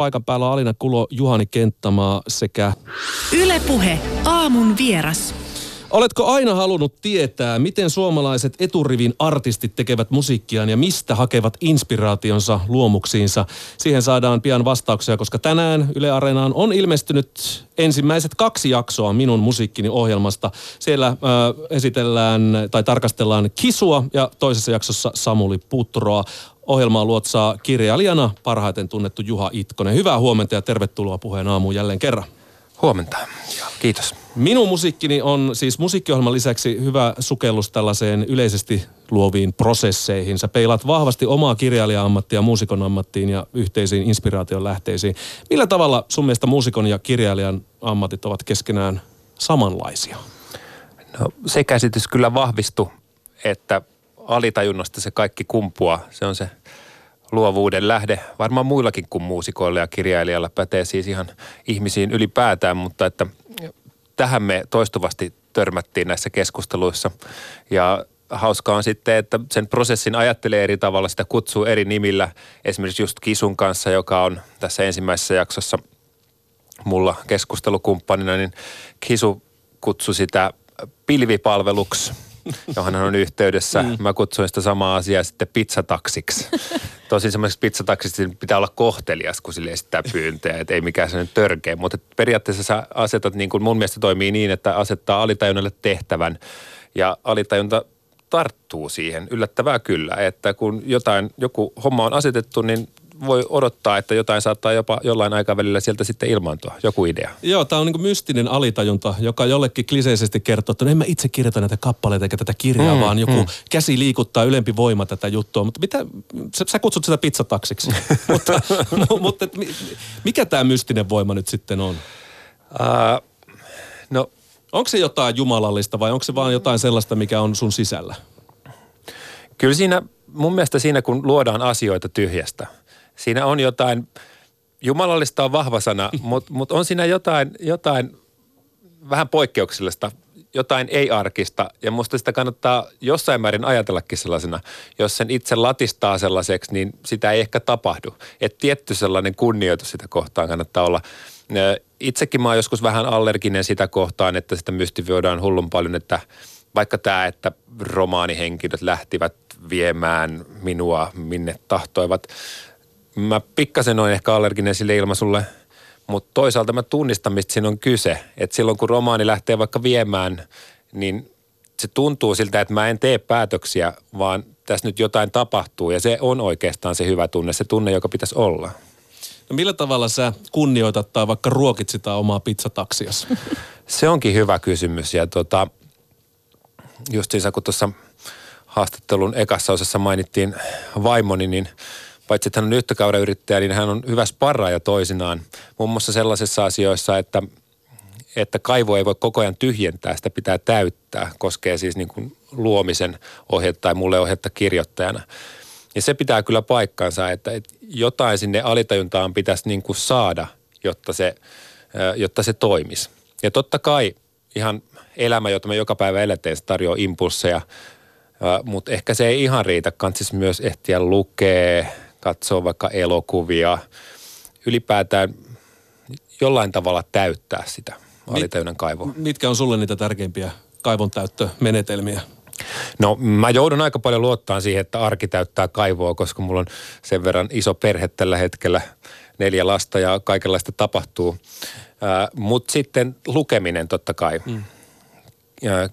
paikan päällä on Alina Kulo, Juhani Kenttämaa sekä... Ylepuhe aamun vieras. Oletko aina halunnut tietää, miten suomalaiset eturivin artistit tekevät musiikkiaan ja mistä hakevat inspiraationsa luomuksiinsa? Siihen saadaan pian vastauksia, koska tänään Yle Areenaan on ilmestynyt ensimmäiset kaksi jaksoa minun musiikkini ohjelmasta. Siellä äh, esitellään tai tarkastellaan Kisua ja toisessa jaksossa Samuli Putroa. Ohjelmaa luotsaa kirjailijana parhaiten tunnettu Juha Itkonen. Hyvää huomenta ja tervetuloa puheen aamuun jälleen kerran. Huomenta. Kiitos. Minun musiikkini on siis musiikkiohjelman lisäksi hyvä sukellus tällaiseen yleisesti luoviin prosesseihin. Sä peilat vahvasti omaa kirjailija-ammattia muusikon ammattiin ja yhteisiin inspiraation lähteisiin. Millä tavalla sun mielestä muusikon ja kirjailijan ammatit ovat keskenään samanlaisia? No se käsitys kyllä vahvistui, että alitajunnasta se kaikki kumpua. Se on se luovuuden lähde varmaan muillakin kuin muusikoilla ja kirjailijalla pätee siis ihan ihmisiin ylipäätään, mutta että tähän me toistuvasti törmättiin näissä keskusteluissa ja hauskaa on sitten, että sen prosessin ajattelee eri tavalla, sitä kutsuu eri nimillä. Esimerkiksi just Kisun kanssa, joka on tässä ensimmäisessä jaksossa mulla keskustelukumppanina, niin Kisu kutsui sitä pilvipalveluksi – johon hän on yhteydessä. Mm. Mä kutsuin sitä samaa asiaa sitten pizzataksiksi. Tosin semmoisessa pizzataksissa pitää olla kohtelias, kun sille esittää pyyntöjä, että ei mikään sellainen törkeä. Mutta periaatteessa sä asetat, niin kuin mun mielestä toimii niin, että asettaa alitajunnalle tehtävän ja alitajunta tarttuu siihen. Yllättävää kyllä, että kun jotain, joku homma on asetettu, niin voi odottaa, että jotain saattaa jopa jollain aikavälillä sieltä sitten ilmaantua, joku idea. Joo, tämä on niin mystinen alitajunta, joka jollekin kliseisesti kertoo, että no en mä itse kirjoita näitä kappaleita eikä tätä kirjaa, mm, vaan joku mm. käsi liikuttaa ylempi voima tätä juttua. Mutta mitä, sä, sä kutsut sitä pizzataksiksi, mutta, mutta mikä tämä mystinen voima nyt sitten on? Uh, no, Onko se jotain jumalallista vai onko se vaan jotain sellaista, mikä on sun sisällä? Kyllä siinä, mun mielestä siinä kun luodaan asioita tyhjästä – siinä on jotain, jumalallista on vahva sana, mutta mut on siinä jotain, jotain vähän poikkeuksellista, jotain ei-arkista ja musta sitä kannattaa jossain määrin ajatellakin sellaisena. Jos sen itse latistaa sellaiseksi, niin sitä ei ehkä tapahdu. Että tietty sellainen kunnioitus sitä kohtaan kannattaa olla. Itsekin mä oon joskus vähän allerginen sitä kohtaan, että sitä mystifioidaan hullun paljon, että vaikka tämä, että romaanihenkilöt lähtivät viemään minua minne tahtoivat – mä pikkasen olen ehkä allerginen sille ilmaisulle, mutta toisaalta mä tunnistan, mistä siinä on kyse. Että silloin kun romaani lähtee vaikka viemään, niin se tuntuu siltä, että mä en tee päätöksiä, vaan tässä nyt jotain tapahtuu. Ja se on oikeastaan se hyvä tunne, se tunne, joka pitäisi olla. No millä tavalla sä kunnioitat tai vaikka ruokit sitä omaa pizzataksias? Se onkin hyvä kysymys. Ja tota, just siis kun tuossa haastattelun ekassa osassa mainittiin vaimoni, niin – paitsi että hän on yhtäkaurayrittäjä, niin hän on hyvä sparraaja toisinaan. Muun muassa sellaisissa asioissa, että, että kaivo ei voi koko ajan tyhjentää, sitä pitää täyttää. Koskee siis niin kuin luomisen ohjetta tai mulle ohjetta kirjoittajana. Ja se pitää kyllä paikkansa, että, että jotain sinne alitajuntaan pitäisi niin kuin saada, jotta se, jotta se toimisi. Ja totta kai ihan elämä, jota me joka päivä eletään, se tarjoaa impulseja, mutta ehkä se ei ihan riitä. Kansis myös ehtiä lukea, katsoa vaikka elokuvia, ylipäätään jollain tavalla täyttää sitä alitäynnän kaivoa. Mitkä on sulle niitä tärkeimpiä kaivon täyttömenetelmiä? No mä joudun aika paljon luottaa siihen, että arki täyttää kaivoa, koska mulla on sen verran iso perhe tällä hetkellä, neljä lasta ja kaikenlaista tapahtuu. Mutta sitten lukeminen totta kai. Mm.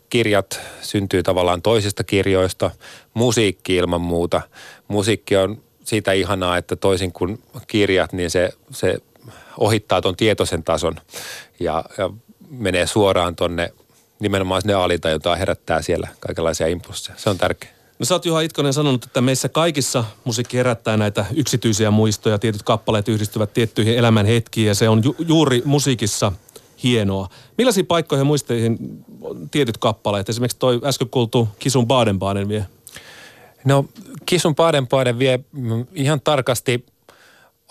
kirjat syntyy tavallaan toisista kirjoista, musiikki ilman muuta. Musiikki on siitä ihanaa, että toisin kuin kirjat, niin se, se ohittaa tuon tietoisen tason ja, ja menee suoraan tonne nimenomaan sinne jota herättää siellä kaikenlaisia impulsseja. Se on tärkeää. No sä oot Juha Itkonen sanonut, että meissä kaikissa musiikki herättää näitä yksityisiä muistoja, tietyt kappaleet yhdistyvät tiettyihin elämän hetkiin ja se on ju- juuri musiikissa hienoa. Millaisiin paikkoihin muistoihin tietyt kappaleet, esimerkiksi toi äsken kuultu Kisun Baden-Baden vie No Kisun Baden-Baden vie ihan tarkasti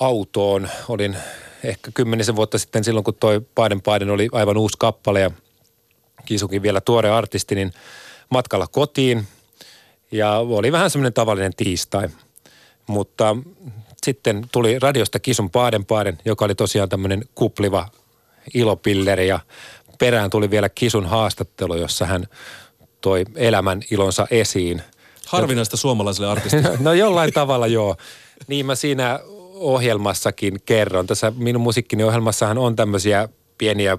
autoon. Olin ehkä kymmenisen vuotta sitten silloin, kun toi Baden-Baden oli aivan uusi kappale ja Kisukin vielä tuore artisti, niin matkalla kotiin. Ja oli vähän semmoinen tavallinen tiistai. Mutta sitten tuli radiosta Kisun Paaden Paaden, joka oli tosiaan tämmöinen kupliva ilopilleri ja perään tuli vielä Kisun haastattelu, jossa hän toi elämän ilonsa esiin. Harvinaista suomalaiselle artistille. no jollain tavalla joo. Niin mä siinä ohjelmassakin kerron. Tässä minun musiikkini ohjelmassahan on tämmöisiä pieniä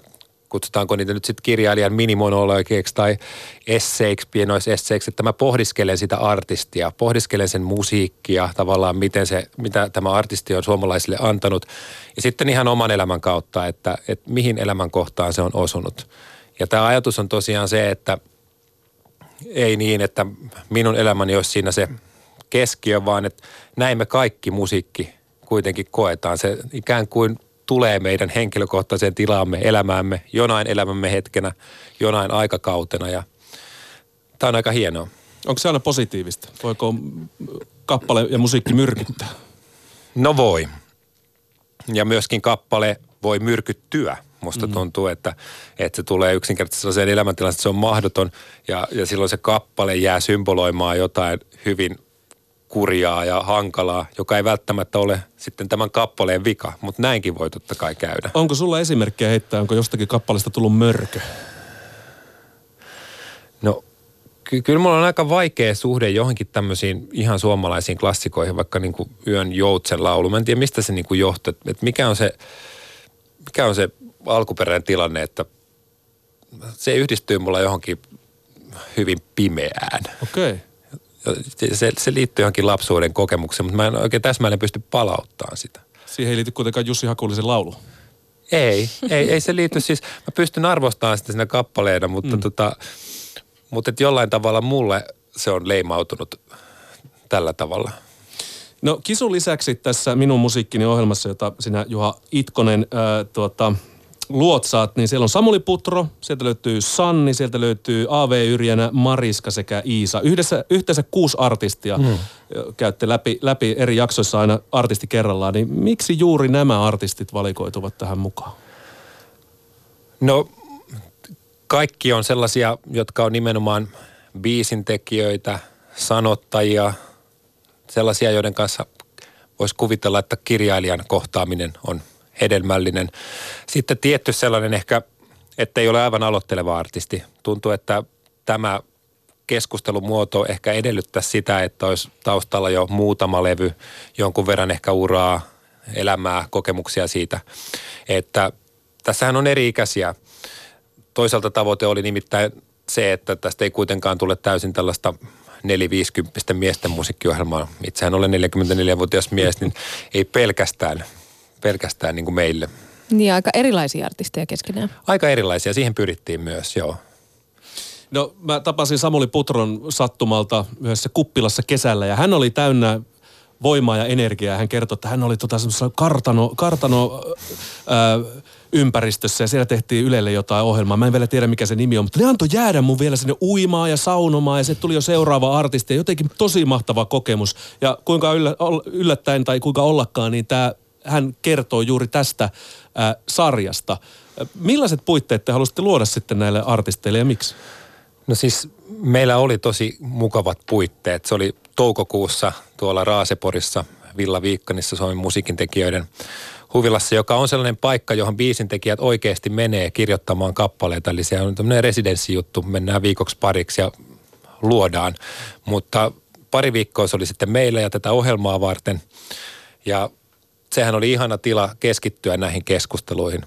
kutsutaanko niitä nyt sitten kirjailijan minimonologiksi tai esseiksi, pienoisesseiksi, että mä pohdiskelen sitä artistia, pohdiskelen sen musiikkia, tavallaan miten se, mitä tämä artisti on suomalaisille antanut. Ja sitten ihan oman elämän kautta, että, että mihin elämän kohtaan se on osunut. Ja tämä ajatus on tosiaan se, että ei niin, että minun elämäni olisi siinä se keskiö, vaan että näin me kaikki musiikki kuitenkin koetaan. Se ikään kuin tulee meidän henkilökohtaiseen tilaamme, elämäämme, jonain elämämme hetkenä, jonain aikakautena ja tämä on aika hienoa. Onko se aina positiivista? Voiko kappale ja musiikki myrkyttää? No voi. Ja myöskin kappale voi myrkyttyä. Musta mm. tuntuu, että, että se tulee yksinkertaisesti sellaiseen elämäntilanteeseen, että se on mahdoton ja, ja silloin se kappale jää symboloimaan jotain hyvin kurjaa ja hankalaa, joka ei välttämättä ole sitten tämän kappaleen vika, mutta näinkin voi totta kai käydä. Onko sulla esimerkkejä heittää, onko jostakin kappaleesta tullut mörkö? No ky- kyllä mulla on aika vaikea suhde johonkin tämmöisiin ihan suomalaisiin klassikoihin, vaikka niin kuin Yön joutsen laulu. Mä en tiedä, mistä se niin kuin johtuu, että mikä on se, mikä on se alkuperäinen tilanne, että se yhdistyy mulla johonkin hyvin pimeään. Okei. Okay se, se liittyy johonkin lapsuuden kokemukseen, mutta mä en oikein täsmälleen pysty palauttamaan sitä. Siihen ei liity kuitenkaan Jussi Hakulisen laulu. Ei, ei, ei se liity siis, mä pystyn arvostamaan sitä siinä kappaleena, mutta, mm. tota, mutta et jollain tavalla mulle se on leimautunut tällä tavalla. No Kisun lisäksi tässä minun musiikkini ohjelmassa, jota sinä Juha Itkonen ää, tuota, luotsaat, niin siellä on Samuli Putro, sieltä löytyy Sanni, sieltä löytyy A.V. Yrjänä, Mariska sekä Iisa. Yhdessä, yhteensä kuusi artistia mm. käytte läpi, läpi eri jaksoissa aina artisti kerrallaan. Niin miksi juuri nämä artistit valikoituvat tähän mukaan? No kaikki on sellaisia, jotka on nimenomaan biisintekijöitä, sanottajia, sellaisia, joiden kanssa voisi kuvitella, että kirjailijan kohtaaminen on – hedelmällinen. Sitten tietty sellainen ehkä, että ei ole aivan aloitteleva artisti. Tuntuu, että tämä keskustelumuoto ehkä edellyttää sitä, että olisi taustalla jo muutama levy, jonkun verran ehkä uraa, elämää, kokemuksia siitä. Että tässähän on eri ikäisiä. Toisaalta tavoite oli nimittäin se, että tästä ei kuitenkaan tule täysin tällaista neliviisikymppisten miesten musiikkiohjelmaa. Itsehän olen 44-vuotias mies, niin ei pelkästään pelkästään niin kuin meille. Niin aika erilaisia artisteja keskenään. Aika erilaisia, siihen pyrittiin myös, joo. No mä tapasin Samuli Putron sattumalta yhdessä kuppilassa kesällä ja hän oli täynnä voimaa ja energiaa. Hän kertoi, että hän oli tota semmoisessa kartano, kartano ää, ympäristössä ja siellä tehtiin Ylelle jotain ohjelmaa. Mä en vielä tiedä mikä se nimi on, mutta ne antoi jäädä mun vielä sinne uimaan ja saunomaan ja se tuli jo seuraava artisti. Ja jotenkin tosi mahtava kokemus. Ja kuinka yllä, yllättäen tai kuinka ollakaan, niin tämä hän kertoo juuri tästä äh, sarjasta. Millaiset puitteet te halusitte luoda sitten näille artisteille ja miksi? No siis meillä oli tosi mukavat puitteet. Se oli toukokuussa tuolla Raaseporissa, Villa Viikkanissa Suomen musiikintekijöiden huvilassa, joka on sellainen paikka, johon biisintekijät oikeasti menee kirjoittamaan kappaleita. Eli se on tämmöinen residenssijuttu, mennään viikoksi pariksi ja luodaan. Mutta pari viikkoa se oli sitten meillä ja tätä ohjelmaa varten. Ja sehän oli ihana tila keskittyä näihin keskusteluihin.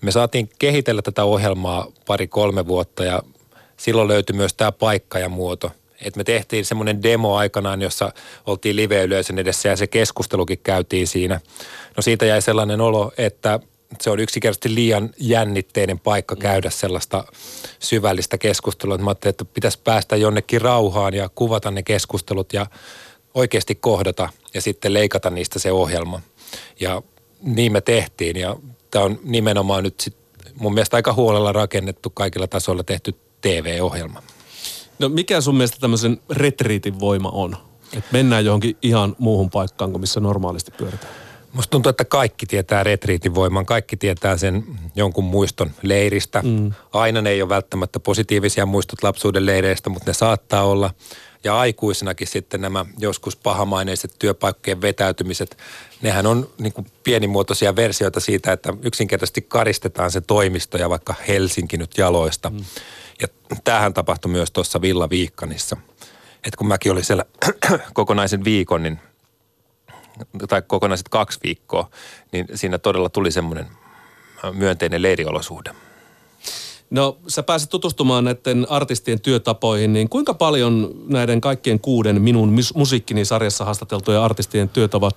Me saatiin kehitellä tätä ohjelmaa pari-kolme vuotta ja silloin löytyi myös tämä paikka ja muoto. Et me tehtiin semmoinen demo aikanaan, jossa oltiin live-yleisön edessä ja se keskustelukin käytiin siinä. No siitä jäi sellainen olo, että se on yksinkertaisesti liian jännitteinen paikka käydä sellaista syvällistä keskustelua. Mä ajattelin, että pitäisi päästä jonnekin rauhaan ja kuvata ne keskustelut ja oikeasti kohdata ja sitten leikata niistä se ohjelma. Ja niin me tehtiin ja tämä on nimenomaan nyt sit mun mielestä aika huolella rakennettu kaikilla tasoilla tehty TV-ohjelma. No mikä sun mielestä tämmöisen retriitin voima on? Että mennään johonkin ihan muuhun paikkaan kuin missä normaalisti pyöritään. Musta tuntuu, että kaikki tietää retriitin voiman, kaikki tietää sen jonkun muiston leiristä. Mm. Aina ne ei ole välttämättä positiivisia muistot lapsuuden leireistä, mutta ne saattaa olla. Ja aikuisenakin sitten nämä joskus pahamaineiset työpaikkojen vetäytymiset, nehän on niin kuin pienimuotoisia versioita siitä, että yksinkertaisesti karistetaan se toimisto ja vaikka Helsinki nyt jaloista. Mm. Ja tämähän tapahtui myös tuossa Villa Viikkanissa. Et kun mäkin olin siellä kokonaisen viikon, niin, tai kokonaiset kaksi viikkoa, niin siinä todella tuli semmoinen myönteinen leiriolosuhde. No sä pääsit tutustumaan näiden artistien työtapoihin, niin kuinka paljon näiden kaikkien kuuden minun musiikkini sarjassa haastateltujen artistien työtavat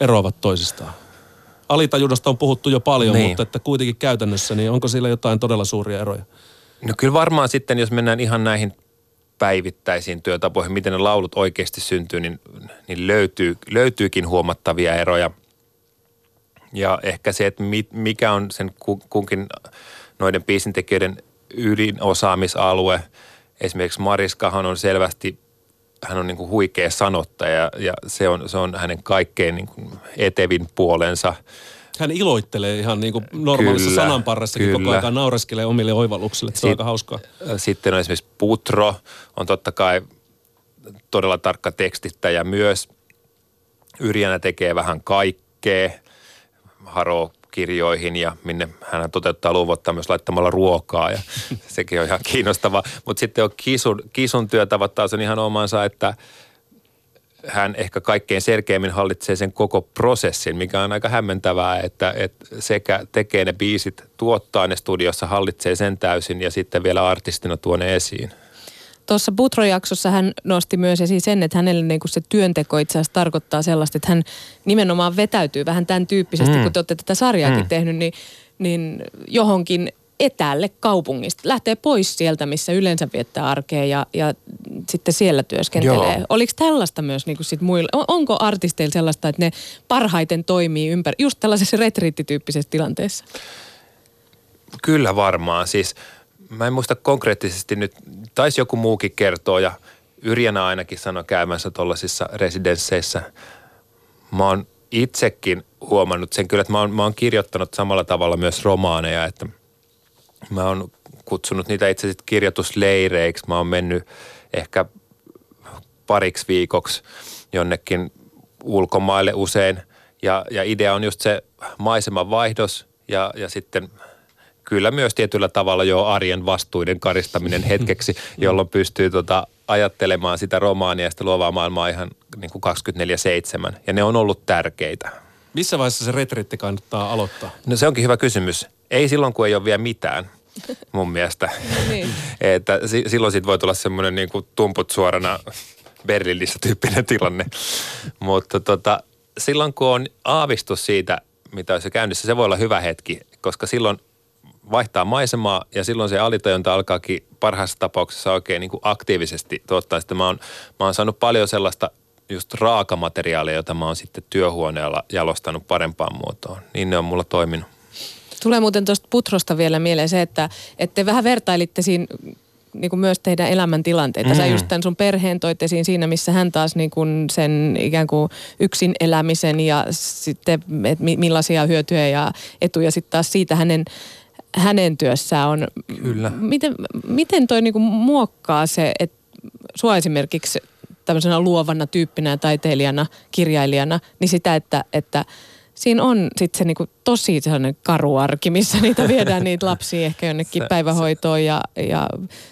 eroavat toisistaan? Alitajuudesta on puhuttu jo paljon, niin. mutta että kuitenkin käytännössä, niin onko siellä jotain todella suuria eroja? No kyllä varmaan sitten, jos mennään ihan näihin päivittäisiin työtapoihin, miten ne laulut oikeasti syntyy, niin, niin löytyy, löytyykin huomattavia eroja. Ja ehkä se, että mikä on sen kunkin noiden biisintekijöiden ydinosaamisalue. Esimerkiksi Mariskahan on selvästi, hän on niin kuin huikea sanottaja ja se on, se on hänen kaikkein niin kuin etevin puolensa. Hän iloittelee ihan niin kuin normaalissa kyllä, sananparrassakin kyllä. koko ajan naureskelee omille oivalluksille. Se on aika hauskaa. Sitten on esimerkiksi Putro, on totta kai todella tarkka tekstittäjä myös. Yrjänä tekee vähän kaikkea, haroo kirjoihin ja minne hän toteuttaa luovuttaa myös laittamalla ruokaa ja sekin on ihan kiinnostava. Mutta sitten on kisun, kisun työtavat taas on ihan omansa, että hän ehkä kaikkein selkeimmin hallitsee sen koko prosessin, mikä on aika hämmentävää, että, että sekä tekee ne biisit, tuottaa ne studiossa, hallitsee sen täysin ja sitten vielä artistina tuo ne esiin. Tuossa Butro-jaksossa hän nosti myös esiin sen, että hänelle niin kuin se työnteko itse asiassa tarkoittaa sellaista, että hän nimenomaan vetäytyy vähän tämän tyyppisesti, mm. kun te olette tätä sarjaakin mm. tehnyt, niin, niin johonkin etäälle kaupungista. Lähtee pois sieltä, missä yleensä viettää arkea ja, ja sitten siellä työskentelee. Joo. Oliko tällaista myös niin kuin sit muilla? Onko artisteilla sellaista, että ne parhaiten toimii ympäri, just tällaisessa retriittityyppisessä tilanteessa? Kyllä varmaan. Siis mä en muista konkreettisesti nyt, taisi joku muukin kertoa ja Yrjänä ainakin sanoi käymässä tuollaisissa residensseissä. Mä oon itsekin huomannut sen kyllä, että mä oon, mä oon kirjoittanut samalla tavalla myös romaaneja, että mä oon kutsunut niitä itse asiassa kirjoitusleireiksi. Mä oon mennyt ehkä pariksi viikoksi jonnekin ulkomaille usein ja, ja idea on just se maiseman vaihdos ja, ja sitten – kyllä myös tietyllä tavalla jo arjen vastuiden karistaminen hetkeksi, jolloin pystyy tota, ajattelemaan sitä romaania ja sitä luovaa maailmaa ihan niin kuin 24-7. Ja ne on ollut tärkeitä. Missä vaiheessa se retriitti kannattaa aloittaa? No se onkin hyvä kysymys. Ei silloin, kun ei ole vielä mitään mun mielestä. No niin. että silloin siitä voi tulla semmoinen niin kuin tumput suorana Berliinissä tyyppinen tilanne. Mutta tota, silloin kun on aavistus siitä, mitä se käynnissä, se voi olla hyvä hetki, koska silloin vaihtaa maisemaa ja silloin se alitajunta alkaakin parhaassa tapauksessa oikein niin kuin aktiivisesti tuottaa. Sitten mä oon, mä oon saanut paljon sellaista just raakamateriaalia, jota mä oon sitten työhuoneella jalostanut parempaan muotoon. Niin ne on mulla toiminut. Tulee muuten tuosta putrosta vielä mieleen se, että, että te vähän vertailitte siinä niin kuin myös teidän elämäntilanteita. Mm. Sä just tämän sun perheen toit esiin siinä, missä hän taas niin kuin sen ikään kuin yksin elämisen ja sitten, että millaisia hyötyjä ja etuja sitten taas siitä hänen hänen työssään on. Kyllä. Miten, miten toi niinku muokkaa se, että sua esimerkiksi tämmöisenä luovana tyyppinä taiteilijana, kirjailijana, niin sitä, että, että siinä on sitten se niinku tosi sellainen karuarki, missä niitä viedään niitä lapsia ehkä jonnekin se, päivähoitoon ja, ja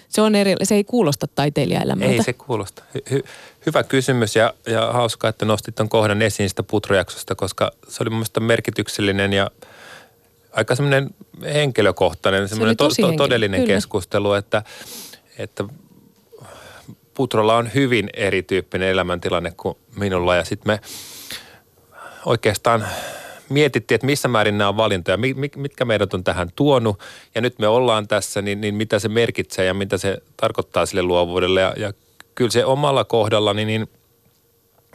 se, on eri, se ei kuulosta taiteilijaelämältä. Ei se kuulosta. Hy, hyvä kysymys ja, ja hauska, että nostit ton kohdan esiin sitä putrojaksosta, koska se oli mun mielestä merkityksellinen ja – aika semmoinen henkilökohtainen, semmoinen to, to, todellinen Kyllä. keskustelu, että, että Putrolla on hyvin erityyppinen elämäntilanne kuin minulla. Ja sitten me oikeastaan mietittiin, että missä määrin nämä on valintoja, mitkä meidät on tähän tuonut. Ja nyt me ollaan tässä, niin, niin mitä se merkitsee ja mitä se tarkoittaa sille luovuudelle. Ja, ja kyllä se omalla kohdallani, niin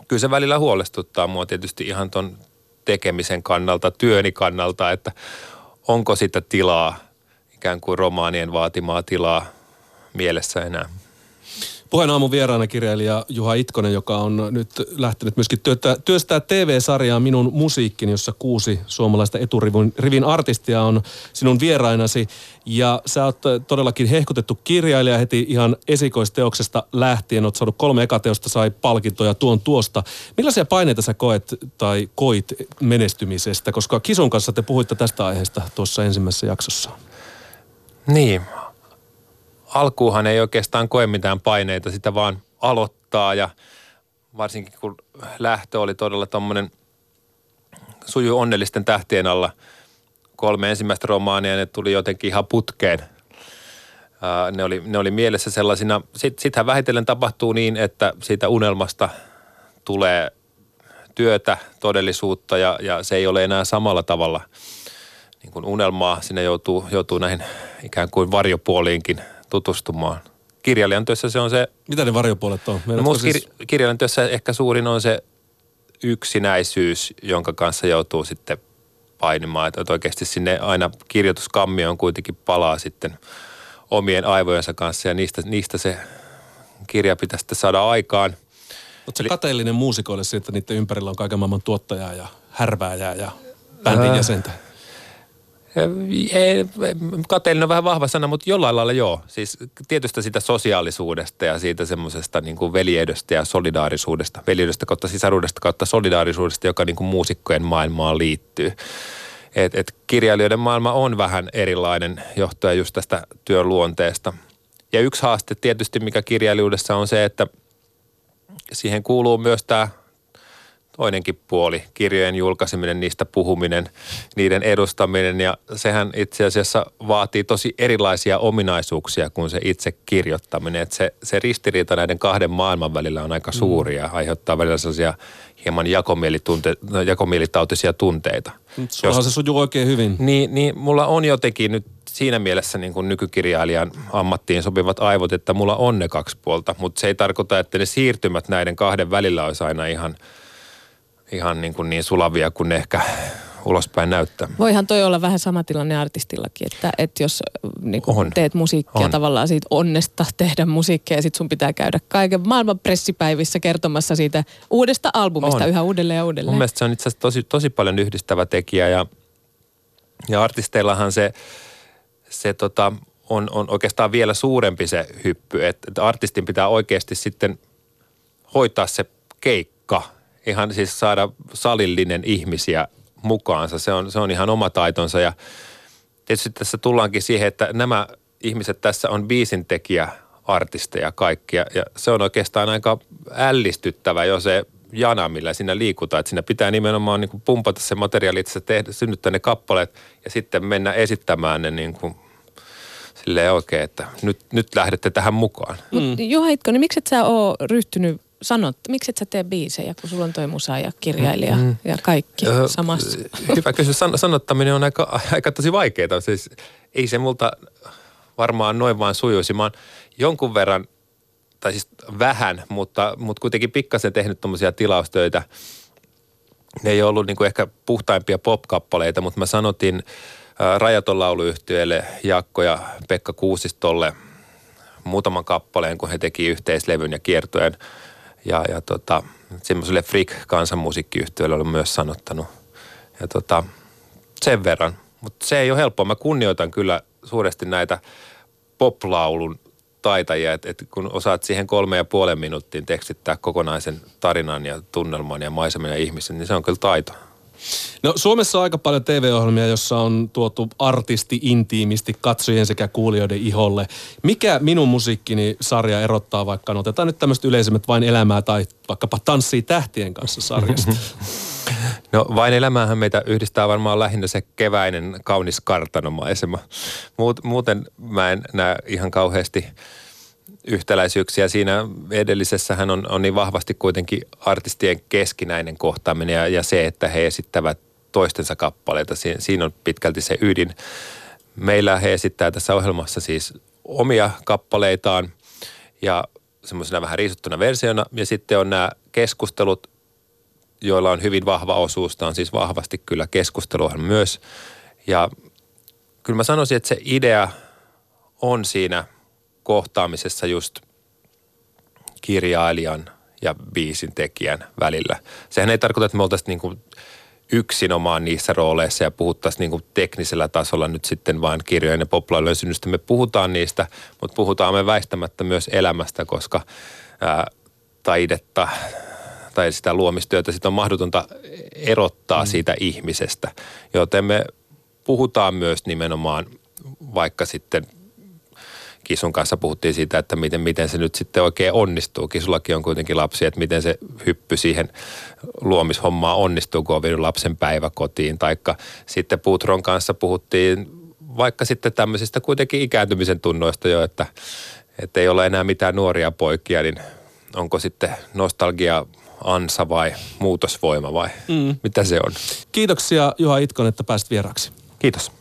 kyllä se välillä huolestuttaa mua tietysti ihan ton tekemisen kannalta, työni kannalta, että onko sitä tilaa, ikään kuin romaanien vaatimaa tilaa mielessä enää. Puheen aamun vieraana kirjailija Juha Itkonen, joka on nyt lähtenyt myöskin työtä, työstää TV-sarjaa Minun musiikkini, jossa kuusi suomalaista eturivin rivin artistia on sinun vierainasi. Ja sä oot todellakin hehkutettu kirjailija heti ihan esikoisteoksesta lähtien. Oot saanut kolme ekateosta, sai palkintoja tuon tuosta. Millaisia paineita sä koet tai koit menestymisestä? Koska Kisun kanssa te puhuitte tästä aiheesta tuossa ensimmäisessä jaksossa. Niin, alkuuhan ei oikeastaan koe mitään paineita, sitä vaan aloittaa ja varsinkin kun lähtö oli todella tuommoinen suju onnellisten tähtien alla. Kolme ensimmäistä romaania, ne tuli jotenkin ihan putkeen. ne, oli, ne oli mielessä sellaisina. Sitten sittenhän vähitellen tapahtuu niin, että siitä unelmasta tulee työtä, todellisuutta ja, ja se ei ole enää samalla tavalla niin kuin unelmaa. Sinne joutuu, joutuu näihin ikään kuin varjopuoliinkin tutustumaan. Kirjailijan työssä se on se... Mitä ne varjopuolet on? No siis... kir- kirjailijan työssä ehkä suurin on se yksinäisyys, jonka kanssa joutuu sitten painimaan. Että oikeasti sinne aina kirjoituskammioon kuitenkin palaa sitten omien aivojensa kanssa ja niistä, niistä se kirja pitäisi sitten saada aikaan. Oletko Eli... kateellinen muusikoille siitä, että niiden ympärillä on kaiken maailman tuottajaa ja härvääjää ja bändin jäsentä? Kateellinen on vähän vahva sana, mutta jollain lailla joo. Siis tietystä sitä sosiaalisuudesta ja siitä semmoisesta niin kuin veljeydestä ja solidaarisuudesta. Veljeydestä kautta sisaruudesta kautta solidaarisuudesta, joka niin kuin muusikkojen maailmaan liittyy. Et, et kirjailijoiden maailma on vähän erilainen johtuen just tästä työn luonteesta. Ja yksi haaste tietysti, mikä kirjailijuudessa on se, että siihen kuuluu myös tämä toinenkin puoli, kirjojen julkaiseminen, niistä puhuminen, niiden edustaminen ja sehän itse asiassa vaatii tosi erilaisia ominaisuuksia kuin se itse kirjoittaminen. Se, se ristiriita näiden kahden maailman välillä on aika mm. suuri ja aiheuttaa välillä sellaisia hieman jakomielitautisia tunteita. Sullahan se sujuu oikein hyvin. Niin, niin mulla on jotenkin nyt siinä mielessä niin kuin nykykirjailijan ammattiin sopivat aivot, että mulla on ne kaksi puolta, mutta se ei tarkoita, että ne siirtymät näiden kahden välillä olisi aina ihan – ihan niin, kuin niin sulavia kuin ne ehkä ulospäin näyttää. Voihan toi olla vähän sama tilanne artistillakin, että, että jos niin kuin teet musiikkia on. tavallaan siitä onnesta tehdä musiikkia ja sitten sun pitää käydä kaiken maailman pressipäivissä kertomassa siitä uudesta albumista on. yhä uudelleen ja uudelleen. Mun mielestä se on itse asiassa tosi, tosi paljon yhdistävä tekijä ja, ja artisteillahan se, se tota, on, on oikeastaan vielä suurempi se hyppy, että, että artistin pitää oikeasti sitten hoitaa se keikka – ihan siis saada salillinen ihmisiä mukaansa. Se on, se on ihan oma taitonsa ja tietysti tässä tullaankin siihen, että nämä ihmiset tässä on biisintekijä artisteja kaikkia ja se on oikeastaan aika ällistyttävä jo se jana, millä siinä liikutaan. Että siinä pitää nimenomaan niin kuin pumpata se materiaali, että tehdä, synnyttää ne kappaleet ja sitten mennä esittämään ne niin kuin silleen oikein, että nyt, nyt lähdette tähän mukaan. Mm. Juha Itkonen, miksi et sä ole ryhtynyt sanot, miksi et sä tee biisejä, kun sulla on toi musa ja kirjailija mm. ja kaikki öö, samassa? Hyvä kysymys. San, sanottaminen on aika, aika tosi vaikeaa. Siis ei se multa varmaan noin vaan sujuisi. Mä oon jonkun verran, tai siis vähän, mutta, mutta kuitenkin pikkasen tehnyt tuommoisia tilaustöitä. Ne ei ollut niin kuin ehkä puhtaimpia pop-kappaleita, mutta mä sanotin Rajaton lauluyhtiöille Jakko ja Pekka Kuusistolle muutaman kappaleen, kun he teki yhteislevyn ja kiertojen – ja, ja tota, semmoiselle Freak kansanmusiikkiyhtiölle olen myös sanottanut. Ja tota, sen verran. Mutta se ei ole helppoa. Mä kunnioitan kyllä suuresti näitä poplaulun taitajia, että et kun osaat siihen kolme ja puolen minuuttiin tekstittää kokonaisen tarinan ja tunnelman ja maiseman ja ihmisen, niin se on kyllä taito. No Suomessa on aika paljon TV-ohjelmia, jossa on tuotu artisti intiimisti katsojien sekä kuulijoiden iholle. Mikä minun musiikkini sarja erottaa vaikka, no otetaan nyt tämmöiset yleisemmät vain elämää tai vaikkapa tanssii tähtien kanssa sarjasta? No vain elämäähän meitä yhdistää varmaan lähinnä se keväinen kaunis kartanomaisema. Muuten mä en näe ihan kauheasti yhtäläisyyksiä. Siinä edellisessähän on, on niin vahvasti kuitenkin artistien keskinäinen kohtaaminen ja, ja se, että he esittävät toistensa kappaleita. Si, siinä on pitkälti se ydin. Meillä he esittää tässä ohjelmassa siis omia kappaleitaan ja semmoisena vähän riisuttuna versiona. Ja sitten on nämä keskustelut, joilla on hyvin vahva osuus. Tämä on siis vahvasti kyllä keskustelua myös. Ja kyllä mä sanoisin, että se idea on siinä kohtaamisessa just kirjailijan ja biisin tekijän välillä. Sehän ei tarkoita, että me oltaisiin niin kuin yksinomaan niissä rooleissa ja puhuttaisiin niin kuin teknisellä tasolla nyt sitten vain kirjojen ja poplailujen synnystä. Me puhutaan niistä, mutta puhutaan me väistämättä myös elämästä, koska ää, taidetta tai sitä luomistyötä sitä on mahdotonta erottaa mm. siitä ihmisestä. Joten me puhutaan myös nimenomaan vaikka sitten Kisun kanssa puhuttiin siitä, että miten, miten se nyt sitten oikein onnistuu. Kisullakin on kuitenkin lapsi, että miten se hyppy siihen luomishommaan onnistuu, kun on vienyt lapsen päiväkotiin. Taikka sitten Putron kanssa puhuttiin vaikka sitten tämmöisistä kuitenkin ikääntymisen tunnoista jo, että, että ei ole enää mitään nuoria poikia, niin onko sitten nostalgia ansa vai muutosvoima vai mm. mitä se on? Kiitoksia Juha Itkon, että pääsit vieraksi. Kiitos.